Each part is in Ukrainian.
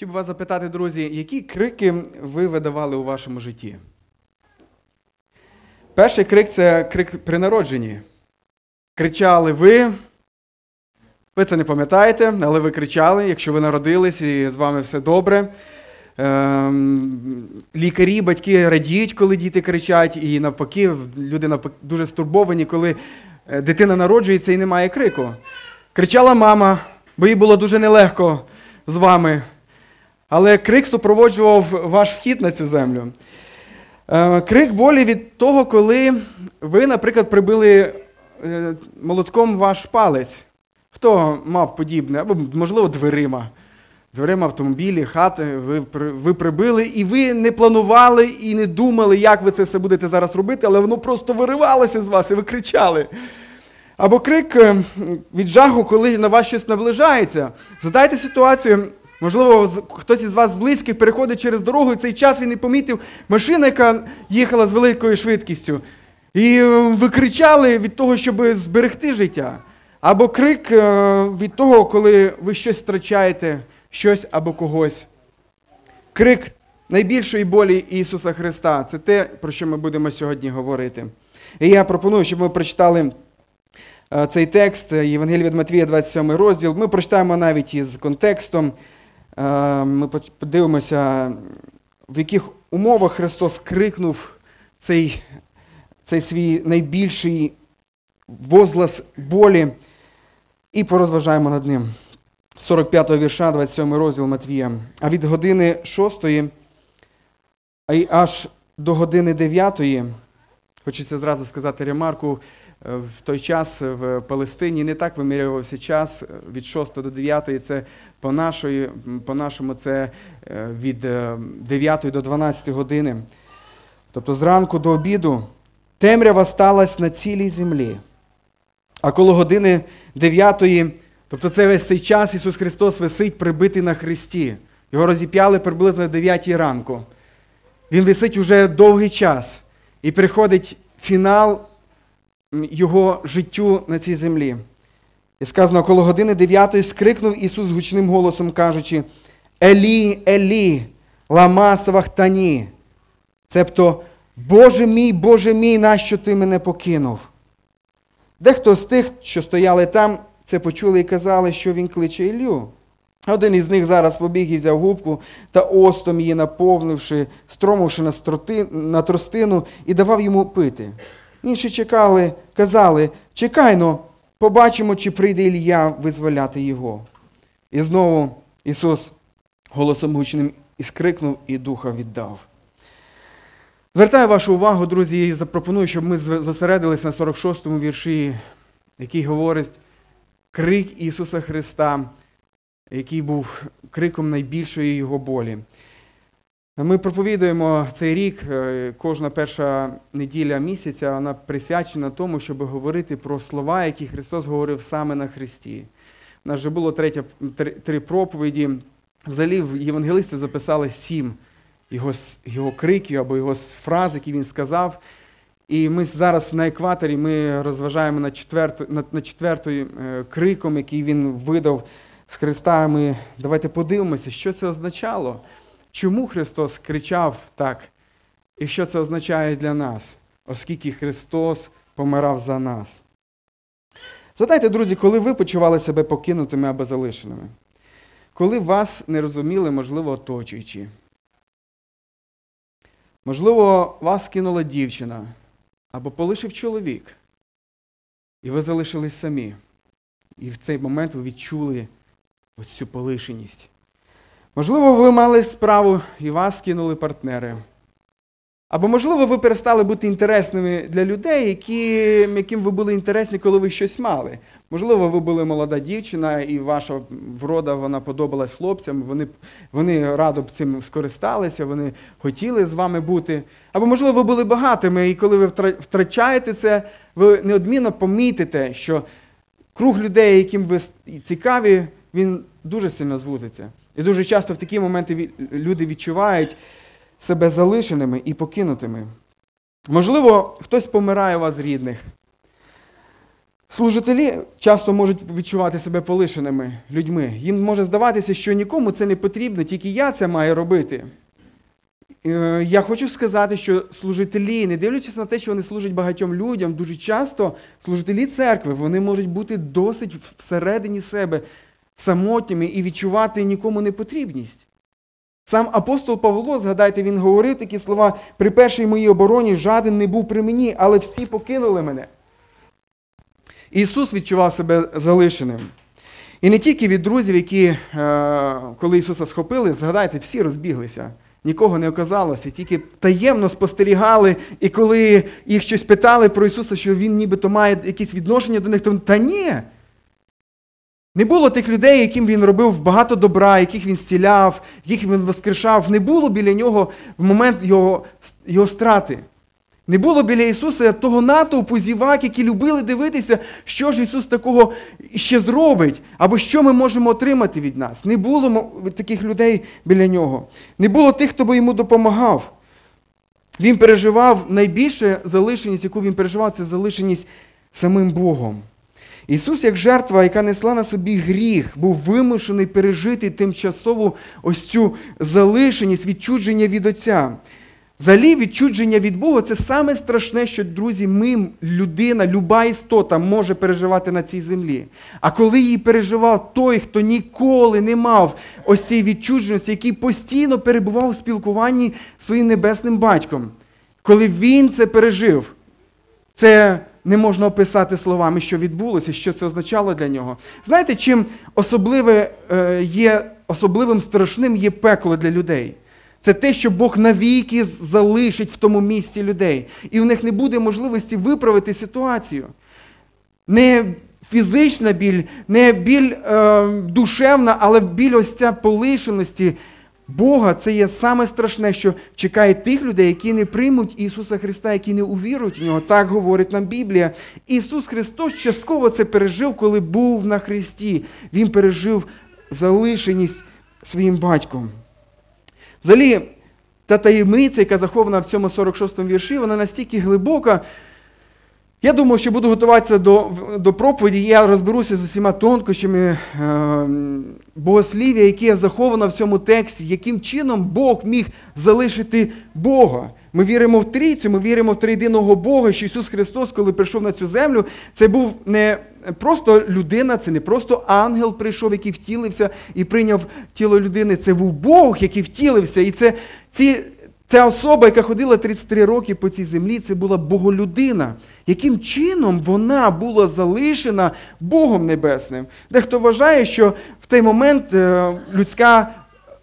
Хотів би вас запитати, друзі, які крики ви видавали у вашому житті? Перший крик це крик при народженні. Кричали ви. Ви це не пам'ятаєте, але ви кричали, якщо ви народились і з вами все добре. Ем, лікарі, батьки радіють, коли діти кричать, і навпаки, люди дуже стурбовані, коли е, дитина народжується і немає крику. Кричала мама, бо їй було дуже нелегко з вами. Але крик супроводжував ваш вхід на цю землю. Е, Крик болі від того, коли ви, наприклад, прибили е, молотком ваш палець. Хто мав подібне? Або, можливо, дверима. Дверима автомобілі, хати, ви, ви прибили, і ви не планували і не думали, як ви це все будете зараз робити, але воно просто виривалося з вас, і ви кричали. Або крик е, від жаху, коли на вас щось наближається. Задайте ситуацію, можливо, хтось із вас з близьких переходить через дорогу, і цей час він не помітив машина, яка їхала з великою швидкістю. І е, ви кричали від того, щоб зберегти життя. Або крик е, від того, коли ви щось втрачаєте, щось або когось. Крик найбільшої болі Ісуса Христа це те, про що ми будемо сьогодні говорити. І я пропоную, щоб ми прочитали е, цей текст Євангелія від Матвія, 27 розділ. Ми прочитаємо навіть із контекстом. Е, Ми подивимося, в яких умовах Христос крикнув цей, цей свій найбільший возглас болі і порозважаємо над ним. 45 го вірша, 27 розділ Матвія. А від години 6, а й аж до години 9, хочеться зразу сказати ремарку, в той час в Палестині не так вимірювався час е, від 6 до 9, це по, нашої, по нашому це е, від е, 9 до 12 години. Тобто зранку до обіду темрява сталася на цілій землі. А коло години 9, тобто це весь цей час Ісус Христос висить прибитий на хресті. Його розіп'яли приблизно о 9 ранку. Він висить уже довгий час. І приходить фінал Його життю на цій землі. І сказано, коло години 9 скрикнув Ісус гучним голосом, кажучи: Елі, Елі, лама савахтані. Цебто, Боже мій, Боже мій, нащо ти мене покинув? Дехто з тих, що стояли там, це почули і казали, що він кличе Іллю. Один із них зараз побіг і взяв губку та остом її наповнивши, стромивши на тростину і давав йому пити. Інші чекали, казали, чекайно, побачимо, чи прийде Ілля визволяти його. І знову Ісус голосом гучним і скрикнув, і духа віддав. Звертаю вашу увагу, друзі, і запропоную, щоб ми зосередились на 46-му вірші, який говорить крик Ісуса Христа, який був криком найбільшої його болі. Ми проповідуємо цей рік, е, кожна перша неділя місяця, вона присвячена тому, щоб говорити про слова, які Христос говорив саме на Христі. У нас вже було третя, три, проповіді. Взагалі євангелисти записали сім його, його криків або його фраз, які він сказав. І ми зараз на екваторі ми розважаємо над, четверто, над, над четвертою е, криком, який він видав з Христа. Ми давайте подивимося, що це означало. Чому Христос кричав так? І що це означає для нас, оскільки Христос помирав за нас? Задайте, друзі, коли ви почували себе покинутими або залишеними? Коли вас не розуміли, можливо, оточуючі? Можливо, вас кинула дівчина або полишив чоловік, і ви залишились самі. І в цей момент ви відчули ось цю полишеність. Можливо, ви мали справу і вас кинули партнери. Або, можливо, ви перестали бути інтересними для людей, які, яким ви були інтересні, коли ви щось мали. Можливо, ви були молода дівчина, і ваша врода вона подобалась хлопцям, вони, вони радо б цим скористалися, вони хотіли з вами бути. Або, можливо, ви були багатими, і коли ви втрачаєте це, ви неодмінно помітите, що круг людей, яким ви цікаві, він дуже сильно звузиться. І дуже часто в такі моменти люди відчувають себе залишеними і покинутими. Можливо, хтось помирає у вас рідних. Служителі часто можуть відчувати себе полишеними людьми. Їм може здаватися, що нікому це не потрібно, тільки я це маю робити. Е, Я хочу сказати, що служителі, не дивлячись на те, що вони служать багатьом людям, дуже часто служителі церкви вони можуть бути досить всередині себе самотніми і відчувати нікому непотрібність. Сам апостол Павло, згадайте, він говорив такі слова: при першій моїй обороні жаден не був при мені, але всі покинули мене. Ісус відчував себе залишеним. І не тільки від друзів, які, е, коли Ісуса схопили, згадайте, всі розбіглися. Нікого не оказалося, тільки таємно спостерігали, і коли їх щось питали про Ісуса, що Він нібито має якесь відношення до них, то та ні. Не було тих людей, яким він робив багато добра, яких він зціляв, яких він воскрешав. Не було біля нього в момент його, його страти. Не було біля Ісуса того натовпу зівак, які любили дивитися, що ж Ісус такого ще зробить, або що ми можемо отримати від нас. Не було таких людей біля нього. Не було тих, хто би йому допомагав. Він переживав найбільше залишеність, яку він переживав, це залишеність самим Богом. Ісус, як жертва, яка несла на собі гріх, був вимушений пережити тимчасову ось цю залишеність, відчудження від Отця. Взагалі, відчудження від Бога це саме страшне, що, друзі, ми, людина, люба істота може переживати на цій землі. А коли її переживав той, хто ніколи не мав ось цієї відчудженості, який постійно перебував у спілкуванні з своїм небесним батьком, коли він це пережив, це не можна описати словами, що відбулося, що це означало для нього. Знаєте, чим особливе е, є, особливим страшним є пекло для людей? Це те, що Бог навіки залишить в тому місці людей. І в них не буде можливості виправити ситуацію. Не фізична біль, не біль е, душевна, але біль ось ця полишеності Бога це є саме страшне, що чекає тих людей, які не приймуть Ісуса Христа, які не увірують в нього. Так говорить нам Біблія. Ісус Христос частково це пережив, коли був на Христі. Він пережив залишеність своїм батьком. Взагалі, та таємниця, яка захована в цьому 46-му вірші, вона настільки глибока. Я думаю, що буду готуватися до до проповіді, я розберуся з усіма тонкощами е, богослів'я, яке заховано в цьому тексті, яким чином Бог міг залишити Бога. Ми віримо в трійцю, ми віримо в триєдиного Бога, що Ісус Христос, коли прийшов на цю землю, це був не просто людина, це не просто ангел прийшов, який втілився і прийняв тіло людини. Це був Бог, який втілився. І це ці. Ця особа, яка ходила 33 роки по цій землі, це була боголюдина. Яким чином вона була залишена Богом Небесним? Дехто вважає, що в той момент е, людська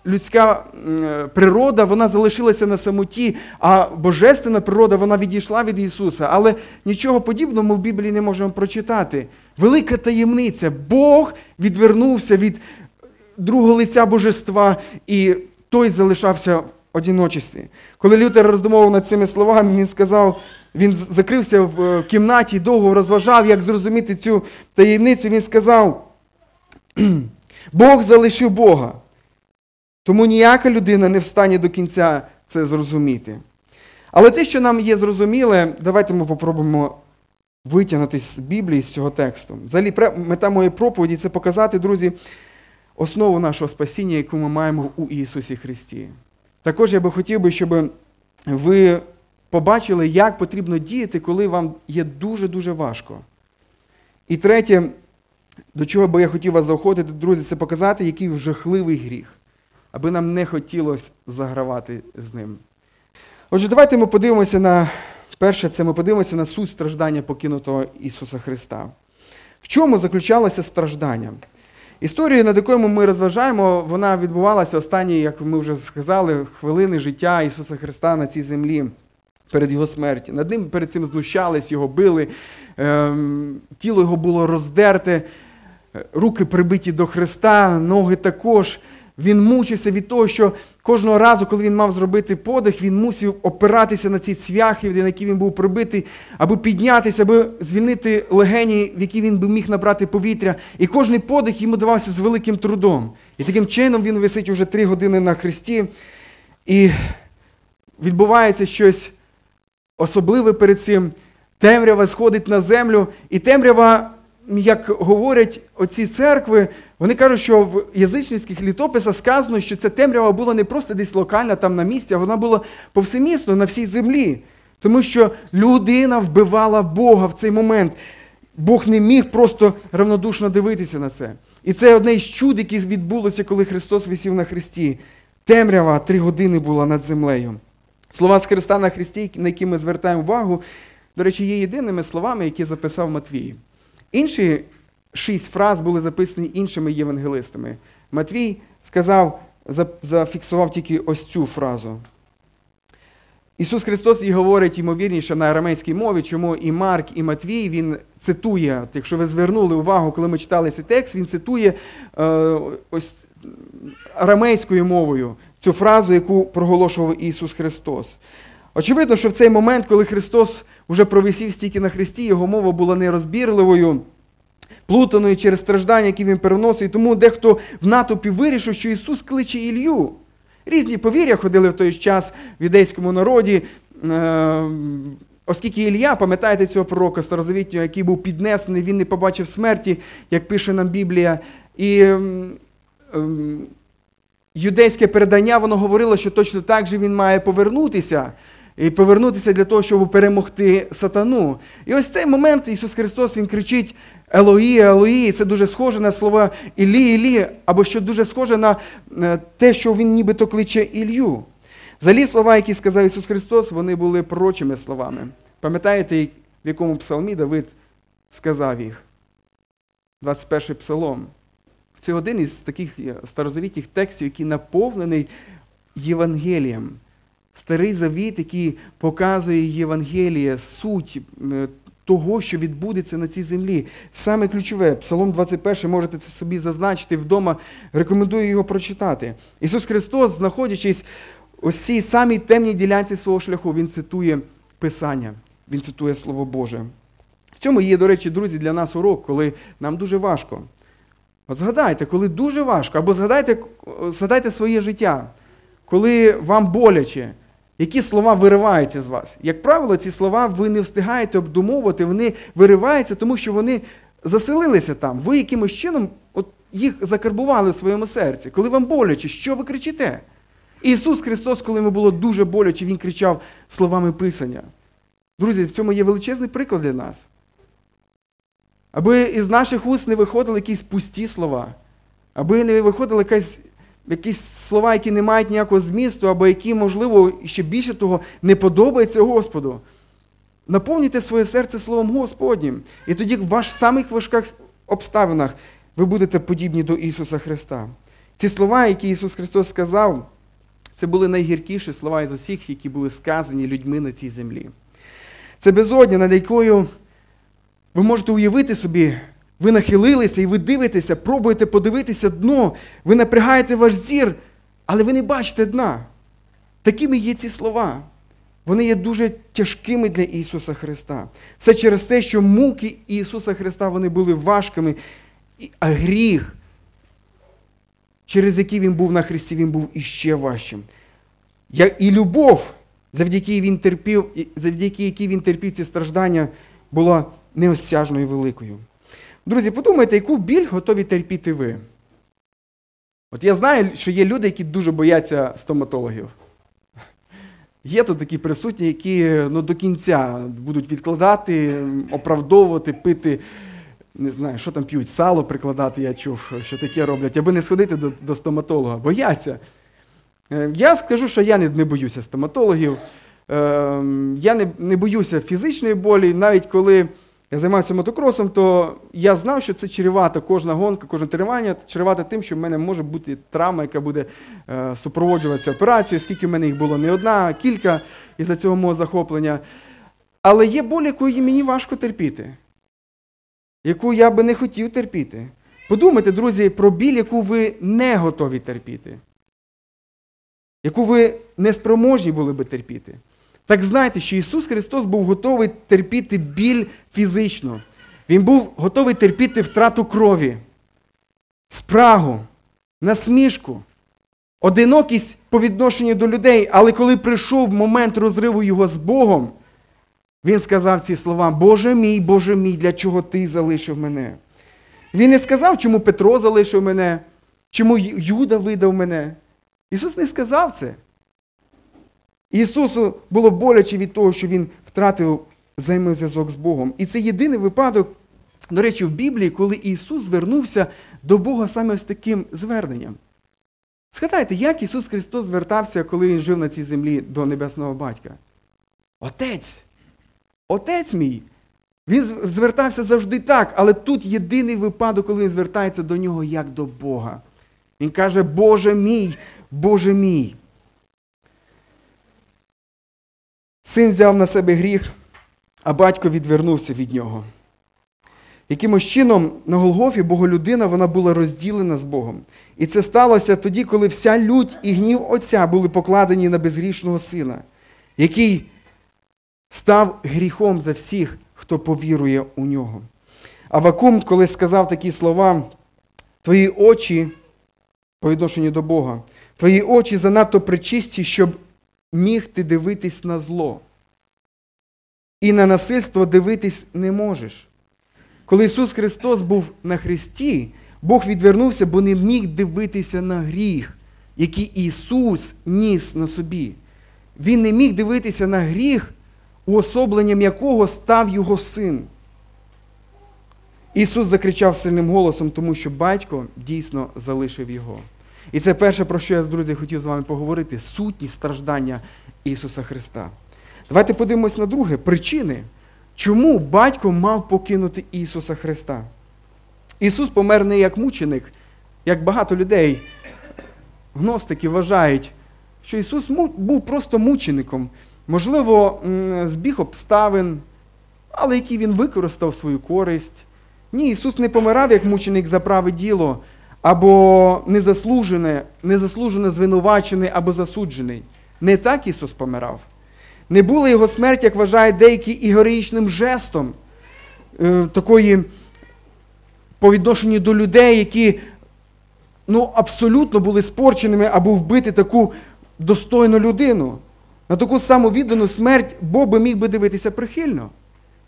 людська е, природа вона залишилася на самоті, а божественна природа вона відійшла від Ісуса. Але нічого подібного ми в Біблії не можемо прочитати. Велика таємниця. Бог відвернувся від другого лиця божества, і той залишався одіночестві. Коли Лютер роздумував над цими словами, він сказав, він закрився в е, кімнаті, довго розважав, як зрозуміти цю таємницю. Він сказав: Бог залишив Бога. Тому ніяка людина не встане до кінця це зрозуміти. Але те, що нам є зрозуміле, давайте ми попробуємо витягнути з Біблії з цього тексту. Взагалі, мета моєї проповіді це показати, друзі, основу нашого спасіння, яку ми маємо у Ісусі Христі. Також я би хотів би, щоб ви побачили, як потрібно діяти, коли вам є дуже-дуже важко. І третє, до чого би я хотів вас заохотити, друзі, це показати, який жахливий гріх, аби нам не хотілося загравати з ним. Отже, давайте ми подивимося на перше, це ми подивимося на суть страждання покинутого Ісуса Христа. В чому заключалося страждання? Історія, над якою ми розважаємо, вона відбувалася останні, як ми вже сказали, хвилини життя Ісуса Христа на цій землі перед Його смертю. Над ним перед цим знущались, його били, ем, тіло його було роздерте, руки прибиті до Христа, ноги також. Він мучився від того, що кожного разу, коли він мав зробити подих, він мусив опиратися на ці цвяхи, на які він був прибитий, аби піднятися, аби звільнити легені, в які він би міг набрати повітря. І кожний подих йому давався з великим трудом. І таким чином він висить уже три години на хресті. І відбувається щось особливе перед цим. Темрява сходить на землю, і темрява як говорять оці церкви, вони кажуть, що в язичницьких літописах сказано, що ця темрява була не просто десь локальна там на місці, а вона була повсемісно на всій землі. Тому що людина вбивала Бога в цей момент. Бог не міг просто равнодушно дивитися на це. І це одне із чуд, яке відбулося, коли Христос висів на Христі. Темрява три години була над землею. Слова з Христа на Христі, на які ми звертаємо увагу, до речі, є єдиними словами, які записав Матвій. Інші шість фраз були записані іншими євангелистами. Матвій сказав, зафіксував тільки ось цю фразу. Ісус Христос її говорить, ймовірніше, на арамейській мові, чому і Марк, і Матвій він цитує, от якщо ви звернули увагу, коли ми читали цей текст, він цитує е, ось арамейською мовою цю фразу, яку проголошував Ісус Христос. Очевидно, що в цей момент, коли Христос вже провисів стільки на Христі, його мова була нерозбірливою, плутаною через страждання, які він переносить. І тому дехто в натовпі вирішив, що Ісус кличе Ілью. Різні повір'я ходили в той час в юдейському народі. Е, оскільки Ілля, пам'ятаєте цього пророка старозавітнього, який був піднесений, він не побачив смерті, як пише нам Біблія. І юдейське передання воно говорило, що точно так же він має повернутися. І повернутися для того, щоб перемогти сатану. І ось цей момент Ісус Христос Він кричить Елої, Елої. Це дуже схоже на слова Ілі, Ілі, або що дуже схоже на е, те, що Він нібито кличе Ілью. Взагалі слова, які сказав Ісус Христос, вони були пророчими словами. Пам'ятаєте, в якому псалмі Давид сказав їх? 21 псалом. Це один із таких е, старозавітніх текстів, який наповнений Євангелієм. Старий завіт, який показує Євангеліє, суть е, того, що відбудеться на цій землі. Саме ключове, Псалом 21, можете це собі зазначити вдома, рекомендую його прочитати. Ісус Христос, знаходячись у цій самій темній ділянці свого шляху, Він цитує Писання, Він цитує Слово Боже. В цьому є, до речі, друзі, для нас урок, коли нам дуже важко. От згадайте, коли дуже важко, або згадайте, згадайте своє життя, коли вам боляче. Які слова вириваються з вас? Як правило, ці слова ви не встигаєте обдумовувати, вони вириваються, тому що вони заселилися там. Ви якимось чином от їх закарбували в своєму серці. Коли вам боляче, що ви кричите? Ісус Христос, коли йому було дуже боляче, Він кричав словами Писання. Друзі, в цьому є величезний приклад для нас. Аби із наших уст не виходили якісь пусті слова, аби не виходила якась якісь слова, які не мають ніякого змісту, або які, можливо, ще більше того, не подобаються Господу. Наповнюйте своє серце Словом Господнім. І тоді в ваших самих важких обставинах ви будете подібні до Ісуса Христа. Ці слова, які Ісус Христос сказав, це були найгіркіші слова із усіх, які були сказані людьми на цій землі. Це безодня, над якою ви можете уявити собі, ви нахилилися і ви дивитеся, пробуєте подивитися дно, ви напрягаєте ваш зір, але ви не бачите дна. Такими є ці слова. Вони є дуже тяжкими для Ісуса Христа. Все через те, що муки Ісуса Христа вони були важкими, а гріх, через який Він був на Христі, Він був іще важчим. І любов, завдяки він терпів, завдяки якій він терпів ці страждання, була неосяжною великою. Друзі, подумайте, яку біль готові терпіти ви. От я знаю, що є люди, які дуже бояться стоматологів. Є тут такі присутні, які ну, до кінця будуть відкладати, оправдовувати, пити, не знаю, що там п'ють, сало прикладати, я чув, що таке роблять, аби не сходити до до стоматолога. Бояться. Е, я скажу, що я не, не боюся стоматологів. Ем, я не, не боюся фізичної болі, навіть коли я займався мотокросом, то я знав, що це чревато, кожна гонка, кожне тримання чревато тим, що в мене може бути травма, яка буде е, супроводжуватися операцією, скільки в мене їх було не одна, а кілька із-за цього мого захоплення. Але є боль, яку мені важко терпіти, яку я би не хотів терпіти. Подумайте, друзі, про біль, яку ви не готові терпіти, яку ви неспроможні були би терпіти. Так знайте, що Ісус Христос був готовий терпіти біль фізично. Він був готовий терпіти втрату крові, спрагу, насмішку, одинокість по відношенню до людей. Але коли прийшов момент розриву його з Богом, Він сказав ці слова: Боже мій, Боже мій, для чого ти залишив мене? Він не сказав, чому Петро залишив мене, чому Юда видав мене. Ісус не сказав це. Ісусу було боляче від того, що Він втратив взаємозв'язок з Богом. І це єдиний випадок, до речі, в Біблії, коли Ісус звернувся до Бога саме з таким зверненням. Згадайте, як Ісус Христос звертався, коли Він жив на цій землі до Небесного Батька? Отець! Отець мій! Він звертався завжди так, але тут єдиний випадок, коли він звертається до нього як до Бога. Він каже, Боже мій, Боже мій. Син взяв на себе гріх, а батько відвернувся від нього. Якимось чином на Голгофі Боголюдина вона була розділена з Богом. І це сталося тоді, коли вся лють і гнів Отця були покладені на безгрішного сина, який став гріхом за всіх, хто повірує у нього. А Вакум, коли сказав такі слова, твої очі по відношенню до Бога, твої очі занадто причисті, щоб міг ти дивитись на зло. І на насильство дивитись не можеш. Коли Ісус Христос був на Христі, Бог відвернувся, бо не міг дивитися на гріх, який Ісус ніс на собі. Він не міг дивитися на гріх, уособленням якого став Його син. Ісус закричав сильним голосом, тому що батько дійсно залишив його. І це перше, про що я, друзі, хотів з вами поговорити сутність страждання Ісуса Христа. Давайте подивимось на друге причини, чому батько мав покинути Ісуса Христа. Ісус помер не як мученик, як багато людей, гностики вважають, що Ісус був просто мучеником, можливо, збіг обставин, але які Він використав свою користь. Ні, Ісус не помирав як мученик за праве діло, або незаслужене, незаслужено звинувачений або засуджений. Не так Ісус помирав. Не була його смерть, як вважають деякі, і жестом е, такої по відношенню до людей, які ну, абсолютно були спорченими або вбити таку достойну людину. На таку саму віддану смерть Бог би міг би дивитися прихильно.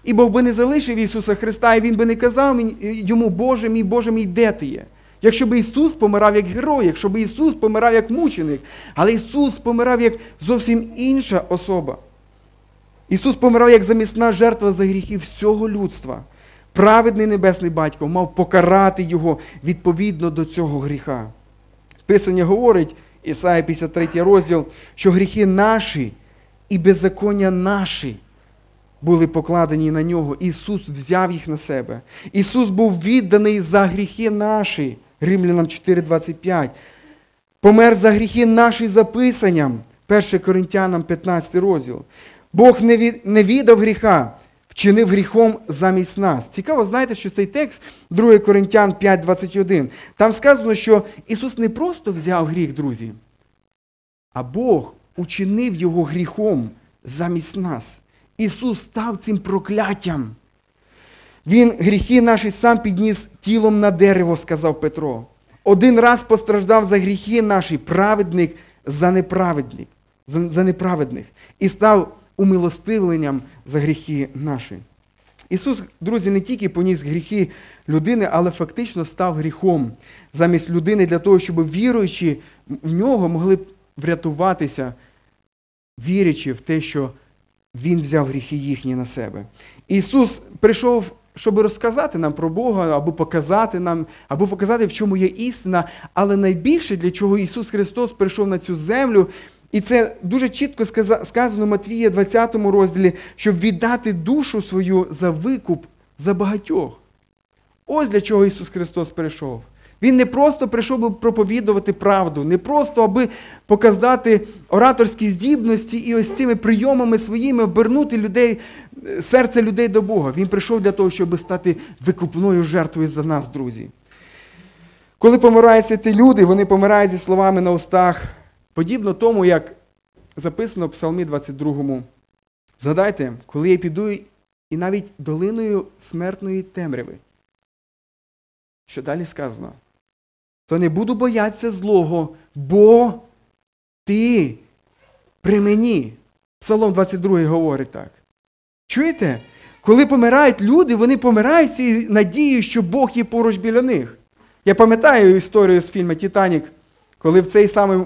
І Бог би не залишив Ісуса Христа, і Він би не казав йому, Боже мій, Боже мій, де ти є? Якщо б Ісус помирав як герой, якщо б Ісус помирав як мученик, але Ісус помирав як зовсім інша особа. Ісус помирав як замісна жертва за гріхи всього людства. Праведний Небесний Батько мав покарати Його відповідно до цього гріха. Писання говорить, Ісая 53 розділ, що гріхи наші і беззаконня наші були покладені на нього. Ісус взяв їх на себе. Ісус був відданий за гріхи наші. Римлянам 4,25. Помер за гріхи наші записанням. 1 Коринтянам 15 розділ. Бог не віддав гріха, вчинив гріхом замість нас. Цікаво, знаєте, що цей текст 2 Коринтян 5,21. Там сказано, що Ісус не просто взяв гріх, друзі, а Бог учинив його гріхом замість нас. Ісус став цим прокляттям. Він гріхи наші сам підніс тілом на дерево, сказав Петро. Один раз постраждав за гріхи наші праведник за неправедник, за неправедних і став умилостивленням за гріхи наші. Ісус, друзі, не тільки поніс гріхи людини, але фактично став гріхом замість людини для того, щоб віруючи в нього могли врятуватися, вірячи в те, що Він взяв гріхи їхні на себе. Ісус прийшов, щоб розказати нам про Бога, або показати нам, або показати, в чому є істина. Але найбільше, для чого Ісус Христос прийшов на цю землю, і це дуже чітко сказано Матвія 20 розділі, щоб віддати душу свою за викуп за багатьох. Ось для чого Ісус Христос прийшов. Він не просто прийшов би проповідувати правду, не просто аби показати ораторські здібності і ось цими прийомами своїми обернути людей, серце людей до Бога. Він прийшов для того, щоб стати викупною жертвою за нас, друзі. Коли помирають святі люди, вони помирають зі словами на устах, подібно тому, як записано в Псалмі 22. Згадайте, коли я піду і навіть долиною смертної темряви. Що далі сказано? То не буду боятися злого, бо ти при мені. Псалом 22 говорить так. Чуєте? Коли помирають люди, вони помирають з надією, що Бог є поруч біля них. Я пам'ятаю історію з фільму Титанік, коли в цей самий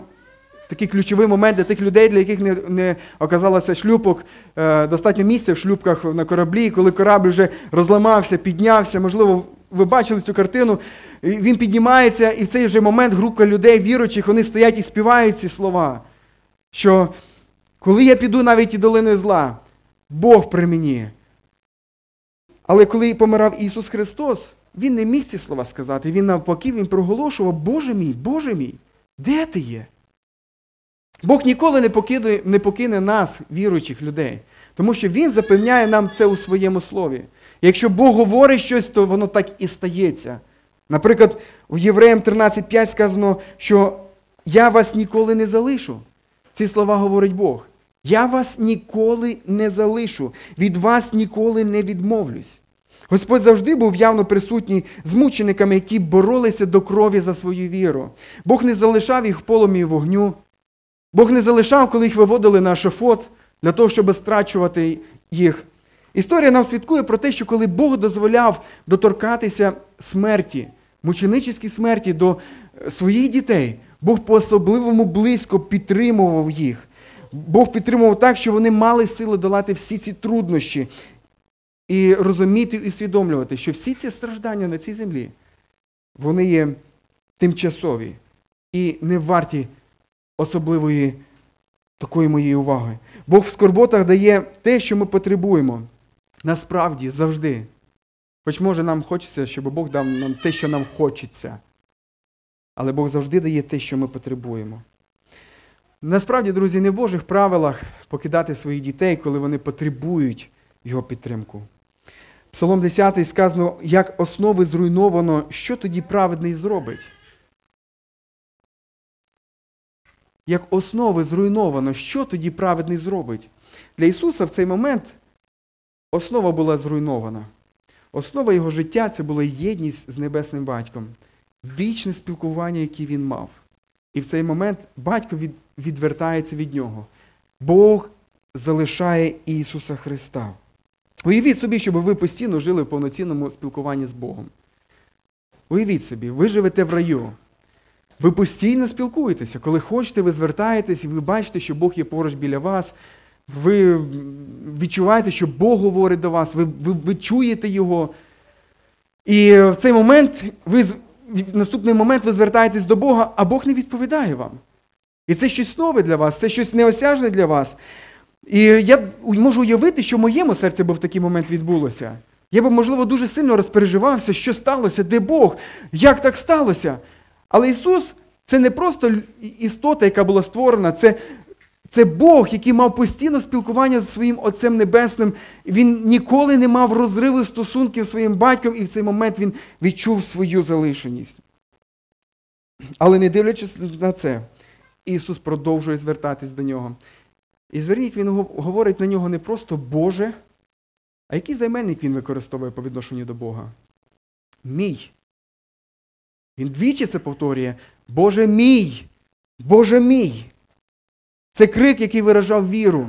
такий ключовий момент для тих людей, для яких не не оказалося шлюпок, е, достатньо місця в шлюпках на кораблі, коли корабль вже розламався, піднявся, можливо, ви бачили цю картину, він піднімається, і в цей же момент група людей, віруючих, вони стоять і співають ці слова. Що коли я піду навіть і долиною зла, Бог при мені. Але коли помирав Ісус Христос, Він не міг ці слова сказати. Він навпаки, Він проголошував, Боже мій, Боже мій, де ти є? Бог ніколи не покине, не покине нас, віруючих людей, тому що Він запевняє нам це у своєму слові. Якщо Бог говорить щось, то воно так і стається. Наприклад, у Євреям 13.5 сказано, що я вас ніколи не залишу. Ці слова говорить Бог. Я вас ніколи не залишу, від вас ніколи не відмовлюсь. Господь завжди був явно присутній з мучениками, які боролися до крові за свою віру. Бог не залишав їх в полумі вогню. Бог не залишав, коли їх виводили на шафот для того, щоб страчувати їх. Історія нам свідкує про те, що коли Бог дозволяв доторкатися смерті, мученическій смерті до е, своїх дітей, Бог по-особливому близько підтримував їх. Бог підтримував так, що вони мали сили долати всі ці труднощі і розуміти і усвідомлювати, що всі ці страждання на цій землі, вони є тимчасові і не варті особливої такої моєї уваги. Бог в скорботах дає те, що ми потребуємо. Насправді завжди. Хоч може нам хочеться, щоб Бог дав нам те, що нам хочеться. Але Бог завжди дає те, що ми потребуємо. Насправді, друзі, не в Божих правилах покидати своїх дітей, коли вони потребують його підтримку. Псалом 10 сказано, як основи зруйновано, що тоді праведний зробить? Як основи зруйновано, що тоді праведний зробить? Для Ісуса в цей момент основа була зруйнована. Основа його життя це була єдність з Небесним Батьком, вічне спілкування, яке він мав. І в цей момент батько від, відвертається від нього. Бог залишає Ісуса Христа. Уявіть собі, щоб ви постійно жили в повноцінному спілкуванні з Богом. Уявіть собі, ви живете в раю. Ви постійно спілкуєтеся. Коли хочете, ви звертаєтесь, і ви бачите, що Бог є поруч біля вас. Ви відчуваєте, що Бог говорить до вас, ви, ви, ви чуєте Його. І в цей момент, ви, в наступний момент ви звертаєтесь до Бога, а Бог не відповідає вам. І це щось нове для вас, це щось неосяжне для вас. І я можу уявити, що в моєму серці би в такий момент відбулося. Я би, можливо, дуже сильно розпереживався, що сталося, де Бог, як так сталося. Але Ісус це не просто істота, яка була створена, це це Бог, який мав постійне спілкування зі своїм Отцем Небесним. Він ніколи не мав розриву стосунків зі своїм батьком, і в цей момент він відчув свою залишеність. Але не дивлячись на це, Ісус продовжує звертатись до нього. І зверніть, він говорить на нього не просто Боже, а який займенник він використовує по відношенню до Бога? Мій. Він двічі це повторює. Боже мій, Боже мій. Це крик, який виражав віру.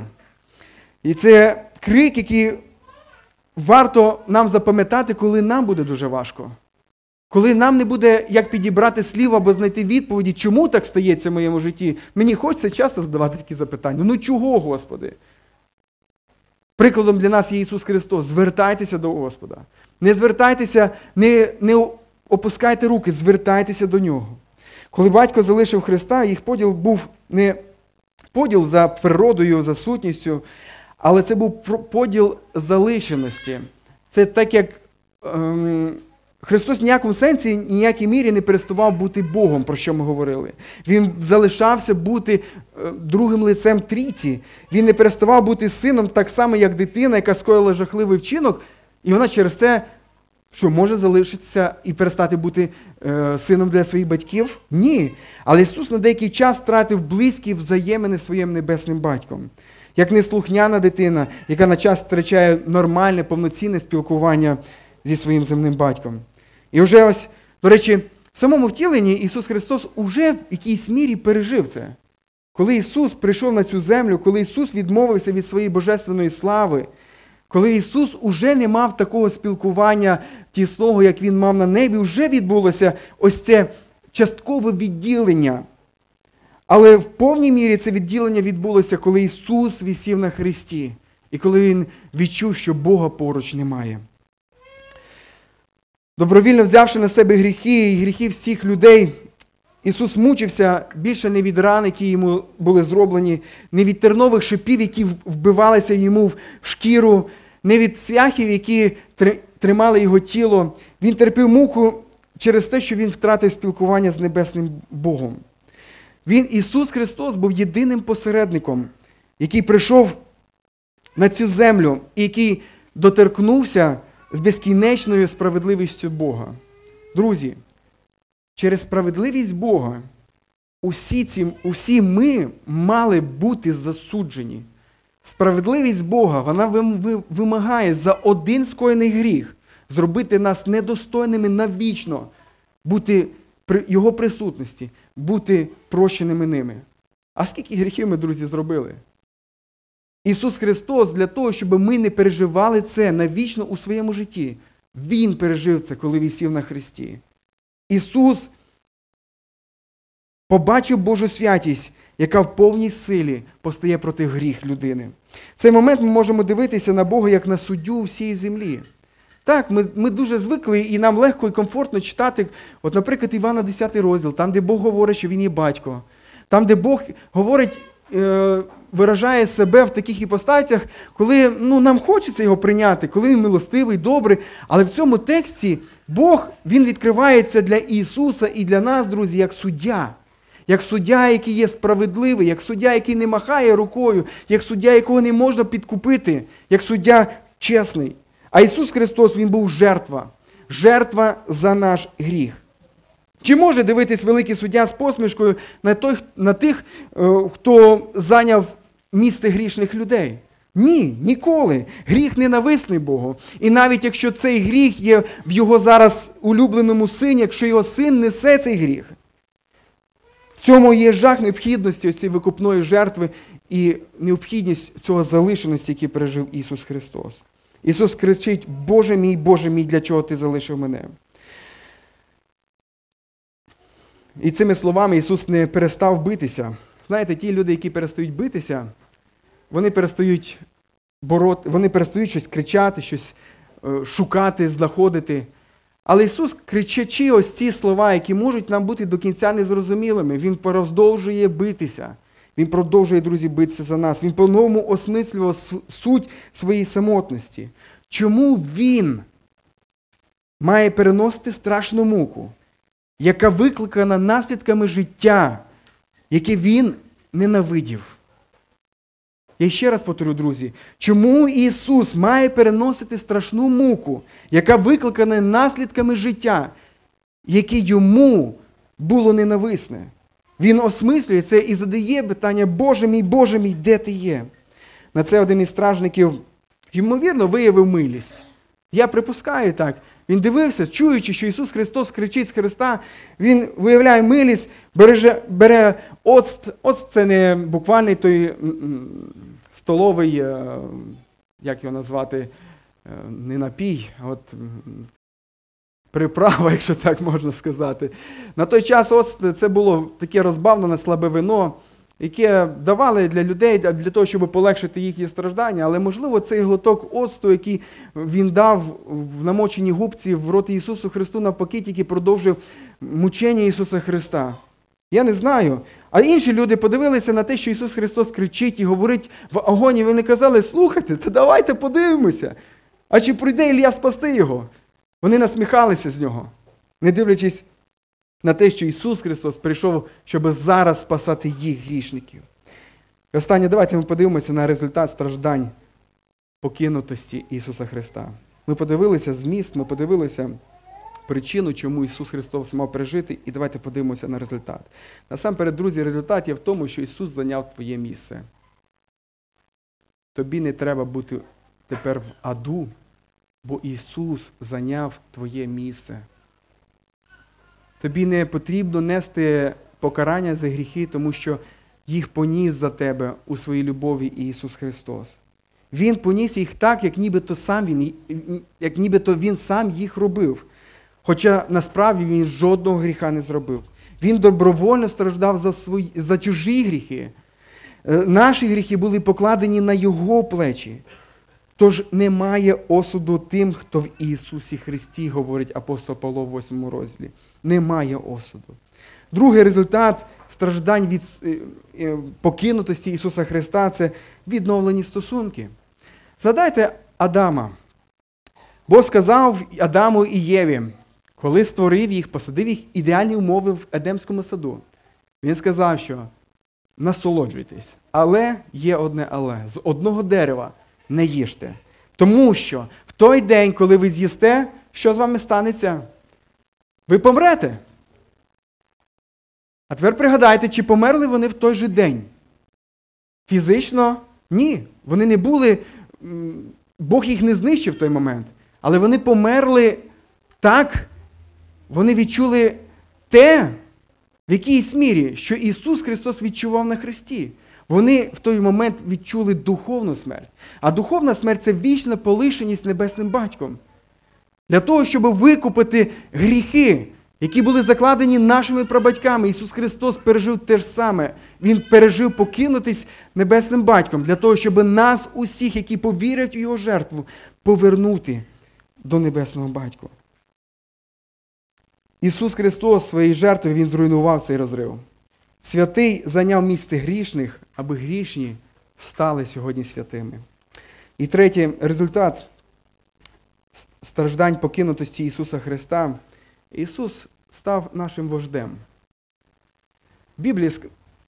І це крик, який варто нам запам'ятати, коли нам буде дуже важко. Коли нам не буде як підібрати слів або знайти відповіді, чому так стається в моєму житті, мені хочеться часто задавати такі запитання. Ну чого, Господи? Прикладом для нас є Ісус Христос. Звертайтеся до Господа. Не звертайтеся, не, не опускайте руки, звертайтеся до Нього. Коли батько залишив Христа, їх поділ був не поділ за природою, за сутністю, але це був поділ залишеності. Це так, як ем, Христос в ніякому сенсі, ніякій мірі не переставав бути Богом, про що ми говорили. Він залишався бути е, другим лицем трійці. Він не переставав бути сином так само, як дитина, яка скоїла жахливий вчинок, і вона через це що може залишитися і перестати бути е, сином для своїх батьків? Ні. Але Ісус на деякий час втратив близькі взаємини своїм небесним батьком. Як неслухняна дитина, яка на час втрачає нормальне, повноцінне спілкування зі своїм земним батьком. І вже ось, до речі, в самому втіленні Ісус Христос уже в якійсь мірі пережив це. Коли Ісус прийшов на цю землю, коли Ісус відмовився від своєї божественної слави, коли Ісус уже не мав такого спілкування тісного, як Він мав на небі, вже відбулося ось це часткове відділення. Але в повній мірі це відділення відбулося, коли Ісус висів на Христі, і коли Він відчув, що Бога поруч немає. Добровільно взявши на себе гріхи і гріхи всіх людей, Ісус мучився більше не від ран, які йому були зроблені, не від тернових шипів, які вбивалися йому в шкіру, не від свяхів, які тримали його тіло. Він терпів муку через те, що він втратив спілкування з небесним Богом. Він, Ісус Христос, був єдиним посередником, який прийшов на цю землю і який доторкнувся з безкінечною справедливістю Бога. Друзі, через справедливість Бога усі, ці, усі ми мали бути засуджені. Справедливість Бога вона вимагає за один скоєний гріх зробити нас недостойними навічно, бути при Його присутності, бути прощеними ними. А скільки гріхів ми, друзі, зробили? Ісус Христос для того, щоб ми не переживали це навічно у своєму житті. Він пережив це, коли висів на Христі. Ісус побачив Божу святість, яка в повній силі постає проти гріх людини. В цей момент ми можемо дивитися на Бога як на суддю всієї землі. Так, ми ми дуже звикли, і нам легко і комфортно читати, от, наприклад, Івана 10 розділ, там, де Бог говорить, що Він є батько, там, де Бог говорить, е, виражає себе в таких іпостаціях, коли ну, нам хочеться його прийняти, коли він милостивий, добрий. Але в цьому тексті Бог Він відкривається для Ісуса і для нас, друзі, як суддя. Як суддя, який є справедливий, як суддя, який не махає рукою, як суддя, якого не можна підкупити, як суддя чесний. А Ісус Христос, Він був жертва, жертва за наш гріх. Чи може дивитись великий суддя з посмішкою на той, на тих, е, хто зайняв місце грішних людей? Ні, ніколи. Гріх ненависний Богу. І навіть якщо цей гріх є в його зараз улюбленому сині, якщо його син несе цей гріх, в цьому є жах необхідності цієї викупної жертви і необхідність цього залишеності, який пережив Ісус Христос. Ісус кричить, Боже мій, Боже мій, для чого ти залишив мене? І цими словами Ісус не перестав битися. Знаєте, ті люди, які перестають битися, вони перестають бороти, вони перестають щось кричати, щось е, шукати, знаходити. Але Ісус, кричачи ось ці слова, які можуть нам бути до кінця незрозумілими, Він продовжує битися. Він продовжує, друзі, битися за нас. Він по-новому осмислював суть своєї самотності. Чому він має переносити страшну муку, яка викликана наслідками життя, яке він ненавидів? Я ще раз повторю, друзі, чому Ісус має переносити страшну муку, яка викликана наслідками життя, яке йому було ненависне? Він осмислює це і задає питання, Боже мій, Боже мій, де ти є? На це один із стражників, ймовірно, виявив милість. Я припускаю так. Він дивився, чуючи, що Ісус Христос кричить з Христа, Він виявляє милість, береже, бере оцт. Оцт це не буквальний той столовий, е, як його назвати, е, не напій, а от приправа, якщо так можна сказати. На той час оцт це було таке розбавлене слабе вино, яке давали для людей для того, щоб полегшити їхні страждання. Але, можливо, цей глоток оцту, який він дав в намоченій губці в роті Ісусу Христу навпаки, тільки продовжив мучення Ісуса Христа. Я не знаю. А інші люди подивилися на те, що Ісус Христос кричить і говорить в агоні. Вони казали, слухайте, та давайте подивимося. А чи прийде Ілля спасти його? Вони насміхалися з нього, не дивлячись на те, що Ісус Христос прийшов, щоб зараз спасати їх грішників. І останнє, давайте ми подивимося на результат страждань покинутості Ісуса Христа. Ми подивилися зміст, ми подивилися причину, чому Ісус Христос мав пережити, і давайте подивимося на результат. Насамперед, друзі, результат є в тому, що Ісус зайняв твоє місце. Тобі не треба бути тепер в аду, бо Ісус зайняв твоє місце. Тобі не потрібно нести покарання за гріхи, тому що їх поніс за тебе у своїй любові Ісус Христос. Він поніс їх так, як нібито сам він, як нібито він сам їх робив. Хоча насправді він жодного гріха не зробив. Він добровольно страждав за свої, за чужі гріхи. Е, наші гріхи були покладені на Його плечі. Тож немає осуду тим, хто в Ісусі Христі, говорить апостол Павло в 8 розділі. Немає осуду. Другий результат страждань від е, е, покинутості Ісуса Христа це відновлені стосунки. Згадайте Адама. Бог сказав Адаму і Єві, коли створив їх, посадив їх ідеальні умови в Едемському саду. Він сказав, що насолоджуйтесь, але є одне але. З одного дерева не їжте. Тому що в той день, коли ви з'їсте, що з вами станеться? Ви помрете. А тепер пригадайте, чи померли вони в той же день? Фізично ні. Вони не були, Бог їх не знищив в той момент. Але вони померли так, вони відчули те, в якійсь мірі, що Ісус Христос відчував на Христі. Вони в той момент відчули духовну смерть. А духовна смерть це вічна полишеність небесним батьком. Для того, щоб викупити гріхи, які були закладені нашими прабатьками. Ісус Христос пережив те ж саме. Він пережив покинутись небесним батьком для того, щоб нас, усіх, які повірять у Його жертву, повернути до небесного батька. Ісус Христос своєю жертвою Він зруйнував цей розрив. Святий зайняв місце грішних, аби грішні стали сьогодні святими. І третій результат страждань покинутості Ісуса Христа. Ісус став нашим вождем. В Біблії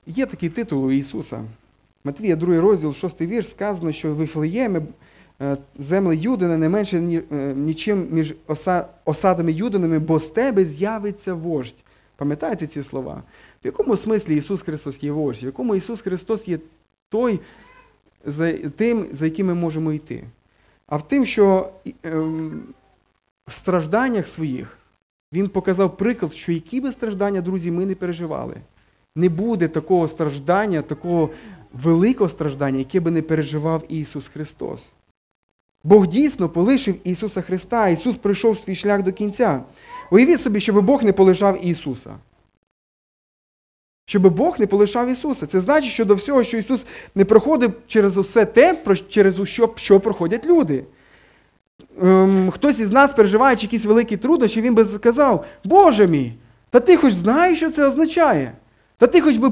є такий титул у Ісуса. Матвія, 2 розділ, 6 вірш, сказано, що в Вифлеємі е, землі Юдина не менше е, нічим між осадами Юдинами, бо з тебе з'явиться вождь. Пам'ятаєте ці слова? В якому смислі Ісус Христос є вождь? В якому Ісус Христос є той, за тим, за яким ми можемо йти? А в тим, що ем, в стражданнях своїх він показав приклад, що які би страждання, друзі, ми не переживали. Не буде такого страждання, такого великого страждання, яке би не переживав Ісус Христос. Бог дійсно полишив Ісуса Христа, Ісус пройшов свій шлях до кінця. Уявіть собі, щоб Бог не полишав Ісуса. Щоб Бог не полишав Ісуса. Це значить, що до всього, що Ісус не проходив через усе те, через що, що проходять люди ем, хтось із нас, переживаючи якісь великі труднощі, він би сказав, Боже мій, та ти хоч знаєш, що це означає? Та ти хоч би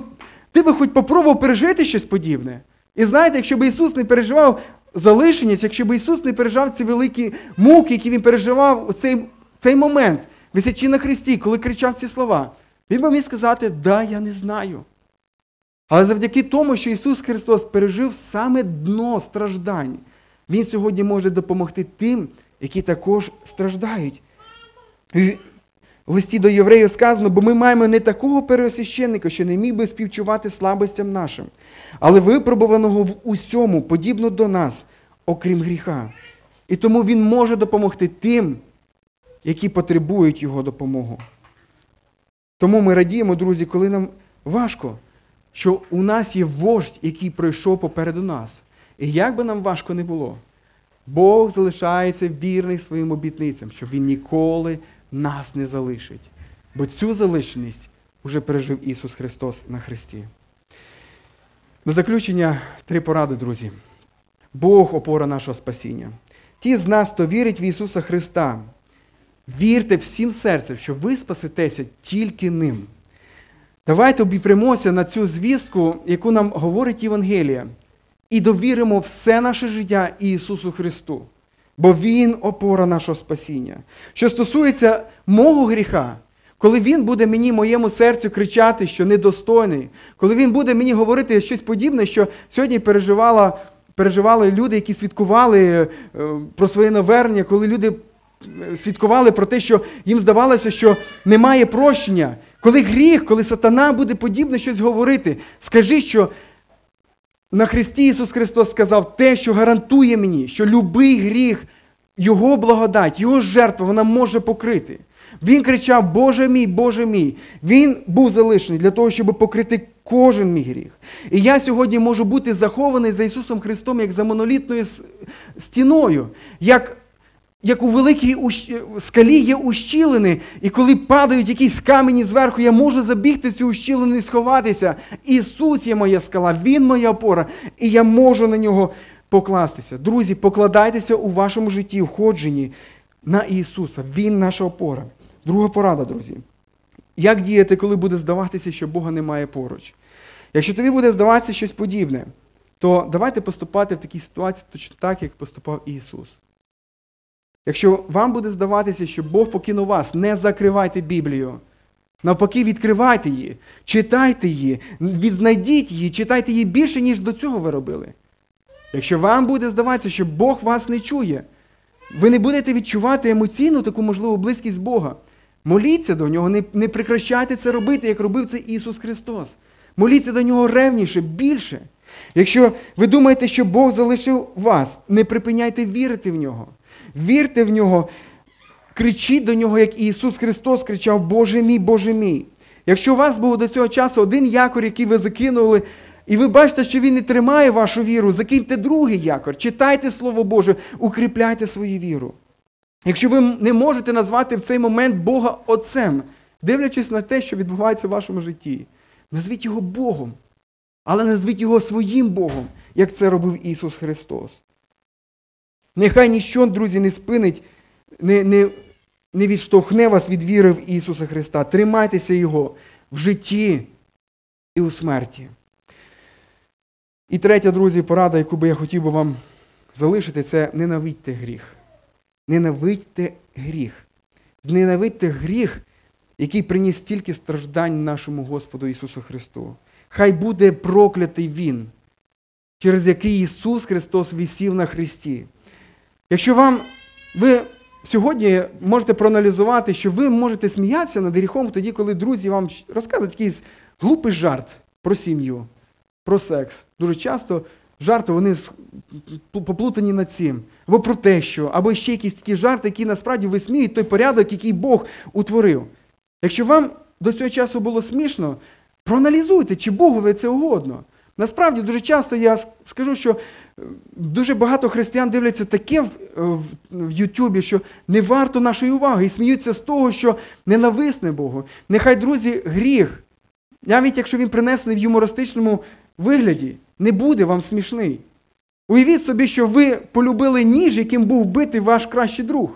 ти би хоч попробував пережити щось подібне. І знаєте, якщо б Ісус не переживав залишеність, якщо б Ісус не переживав ці великі муки, які Він переживав у цей, цей момент, висячи на Христі, коли кричав ці слова, Він би міг сказати, да, я не знаю. Але завдяки тому, що Ісус Христос пережив саме дно страждань, він сьогодні може допомогти тим, які також страждають. В листі до євреїв сказано, бо ми маємо не такого пересвященника, що не міг би співчувати слабостям нашим, але випробуваного в усьому, подібно до нас, окрім гріха. І тому Він може допомогти тим, які потребують Його допомогу. Тому ми радіємо, друзі, коли нам важко, що у нас є вождь, який пройшов попереду нас. І як би нам важко не було, Бог залишається вірний своїм обітницям, що Він ніколи нас не залишить. Бо цю залишеність вже пережив Ісус Христос на Христі. На заключення три поради, друзі. Бог опора нашого спасіння. Ті з нас, хто вірить в Ісуса Христа, вірте всім серцем, що ви спасетеся тільки ним. Давайте обіпрямося на цю звістку, яку нам говорить Євангелія і довіримо все наше життя Ісусу Христу, бо Він опора нашого спасіння. Що стосується мого гріха, коли Він буде мені, моєму серцю кричати, що недостойний, коли Він буде мені говорити щось подібне, що сьогодні переживала, переживали люди, які свідкували е, про своє навернення, коли люди свідкували про те, що їм здавалося, що немає прощення. Коли гріх, коли сатана буде подібне щось говорити, скажи, що на Христі Ісус Христос сказав те, що гарантує мені, що любий гріх, Його благодать, Його жертва, вона може покрити. Він кричав, Боже мій, Боже мій. Він був залишений для того, щоб покрити Кожен мій гріх. І я сьогодні можу бути захований за Ісусом Христом, як за монолітною стіною, як як у великій скалі є ущілини, і коли падають якісь камені зверху, я можу забігти цю ущілину і сховатися. Ісус є моя скала, Він моя опора, і я можу на нього покластися. Друзі, покладайтеся у вашому житті, входженні на Ісуса. Він наша опора. Друга порада, друзі. Як діяти, коли буде здаватися, що Бога немає поруч? Якщо тобі буде здаватися щось подібне, то давайте поступати в такій ситуації точно так, як поступав Ісус. Якщо вам буде здаватися, що Бог покинув вас, не закривайте Біблію. Навпаки, відкривайте її, читайте її, відзнайдіть її, читайте її більше, ніж до цього ви робили. Якщо вам буде здаватися, що Бог вас не чує, ви не будете відчувати емоційну таку можливу близькість Бога. Моліться до нього, не не прекращайте це робити, як робив це Ісус Христос. Моліться до нього ревніше, більше. Якщо ви думаєте, що Бог залишив вас, не припиняйте вірити в нього. Вірте в нього, кричіть до нього, як Ісус Христос кричав, Боже мій, Боже мій. Якщо у вас був до цього часу один якор, який ви закинули, і ви бачите, що він не тримає вашу віру, закиньте другий якор, читайте Слово Боже, укріпляйте свою віру. Якщо ви не можете назвати в цей момент Бога Отцем, дивлячись на те, що відбувається в вашому житті, назвіть його Богом, але назвіть його своїм Богом, як це робив Ісус Христос. Нехай ніщо, друзі, не спинить, не, не, не відштовхне вас від віри в Ісуса Христа. Тримайтеся Його в житті і у смерті. І третя, друзі, порада, яку би я хотів би вам залишити, це ненавидьте гріх. Ненавидьте гріх. Зненавидьте гріх, який приніс стільки страждань нашому Господу Ісусу Христу. Хай буде проклятий Він, через який Ісус Христос висів на Христі. Якщо вам ви сьогодні можете проаналізувати, що ви можете сміятися над гріхом тоді, коли друзі вам розказують якийсь глупий жарт про сім'ю, про секс. Дуже часто жарти вони поплутані над цим. Або про те, що, або ще якісь такі жарти, які насправді висміють той порядок, який Бог утворив. Якщо вам до цього часу було смішно, проаналізуйте, чи Богові це угодно. Насправді, дуже часто я скажу, що дуже багато християн дивляться таке в, в, в Ютубі, що не варто нашої уваги і сміються з того, що ненависне Богу. Нехай, друзі, гріх, навіть якщо він принесений в юмористичному вигляді, не буде вам смішний. Уявіть собі, що ви полюбили ніж, яким був битий ваш кращий друг.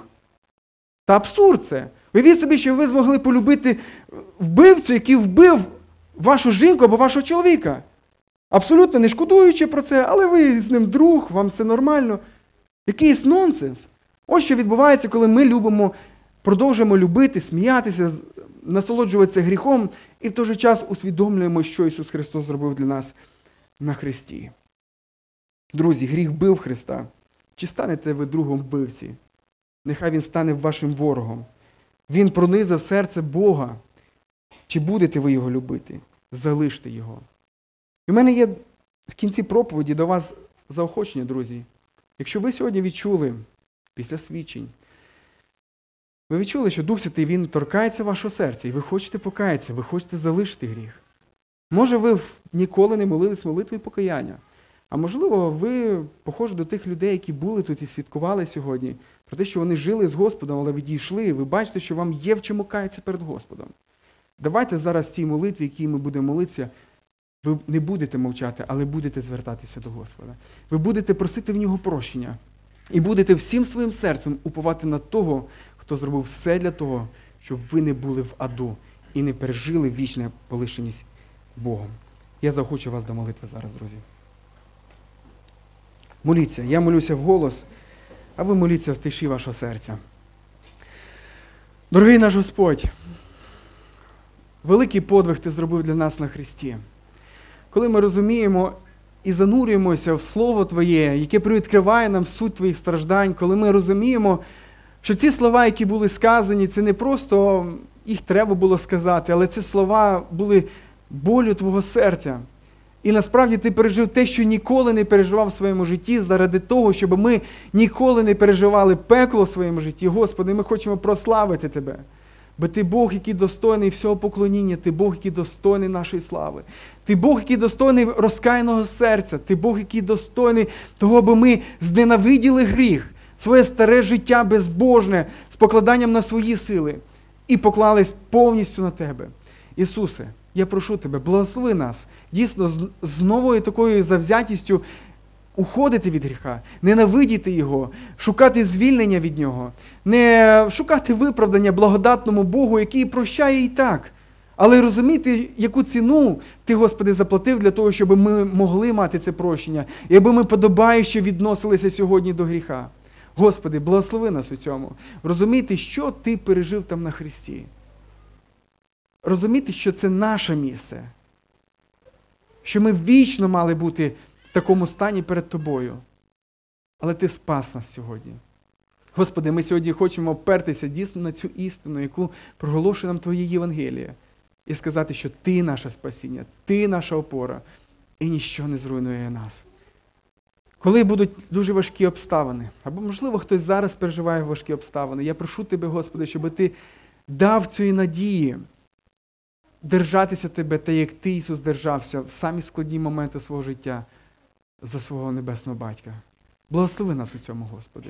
Та абсурд це. Уявіть собі, що ви змогли полюбити вбивцю, який вбив вашу жінку або вашого чоловіка. Абсолютно не шкодуючи про це, але ви з ним друг, вам все нормально. Якийсь нонсенс. Ось що відбувається, коли ми любимо, продовжуємо любити, сміятися, насолоджуватися гріхом і в той же час усвідомлюємо, що Ісус Христос зробив для нас на Христі. Друзі, гріх бив Христа. Чи станете ви другом вбивці? Нехай Він стане вашим ворогом. Він пронизав серце Бога. Чи будете ви його любити? Залиште його. І в мене є в кінці проповіді до вас заохочення, друзі. Якщо ви сьогодні відчули після свідчень, ви відчули, що Дух Святий Він торкається вашого серця, і ви хочете покаятися, ви хочете залишити гріх. Може, ви ніколи не молились молитвою покаяння, а можливо, ви похожі до тих людей, які були тут і свідкували сьогодні, про те, що вони жили з Господом, але відійшли, і ви бачите, що вам є в чому каятися перед Господом. Давайте зараз в цій молитві, якій ми будемо молитися, ви не будете мовчати, але будете звертатися до Господа. Ви будете просити в нього прощення. І будете всім своїм серцем уповати на того, хто зробив все для того, щоб ви не були в аду і не пережили вічне полишеність Богом. Я захочу вас до молитви зараз, друзі. Моліться. Я молюся в голос, а ви моліться в тиші вашого серця. Дорогий наш Господь, великий подвиг Ти зробив для нас на Христі коли ми розуміємо і занурюємося в Слово Твоє, яке привідкриває нам суть Твоїх страждань, коли ми розуміємо, що ці слова, які були сказані, це не просто їх треба було сказати, але ці слова були болю Твого серця. І насправді ти пережив те, що ніколи не переживав в своєму житті, заради того, щоб ми ніколи не переживали пекло в своєму житті. Господи, ми хочемо прославити Тебе. Бо ти Бог, який достойний всього поклоніння, ти Бог, який достойний нашої слави. Ти Бог, який достойний розкаяного серця, ти Бог, який достойний того, аби ми зненавиділи гріх, своє старе життя безбожне з покладанням на свої сили і поклались повністю на тебе. Ісусе, я прошу тебе, благослови нас дійсно з новою такою завзятістю уходити від гріха, ненавидіти його, шукати звільнення від нього, не шукати виправдання благодатному Богу, який прощає і так. Але розуміти, яку ціну ти, Господи, заплатив для того, щоб ми могли мати це прощення, і аби ми подобающе відносилися сьогодні до гріха. Господи, благослови нас у цьому. Розуміти, що ти пережив там на Христі. Розуміти, що це наше місце. Що ми вічно мали бути в такому стані перед Тобою. Але Ти спас нас сьогодні. Господи, ми сьогодні хочемо опертися дійсно на цю істину, яку проголошує нам Твоє Євангеліє, і сказати, що Ти наше спасіння, Ти наша опора, і ніщо не зруйнує нас. Коли будуть дуже важкі обставини, або, можливо, хтось зараз переживає важкі обставини, я прошу Тебе, Господи, щоб Ти дав цієї надії держатися Тебе, та як Ти, Ісус, держався в самі складні моменти свого життя за свого небесного батька. Благослови нас у цьому, Господи.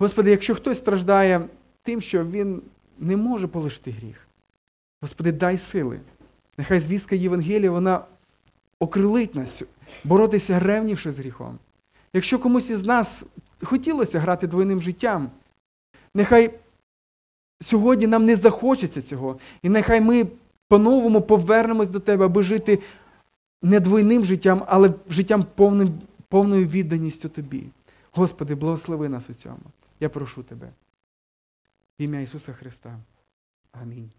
Господи, якщо хтось страждає тим, що він не може полишити гріх, Господи, дай сили. Нехай звістка Євангелія, вона окрилить нас, боротися ревніше з гріхом. Якщо комусь із нас хотілося грати двойним життям, нехай сьогодні нам не захочеться цього, і нехай ми по-новому повернемось до Тебе, аби жити не двойним життям, але життям повним, повною відданістю Тобі. Господи, благослови нас у цьому. Я прошу Тебе. В ім'я Ісуса Христа. Амінь.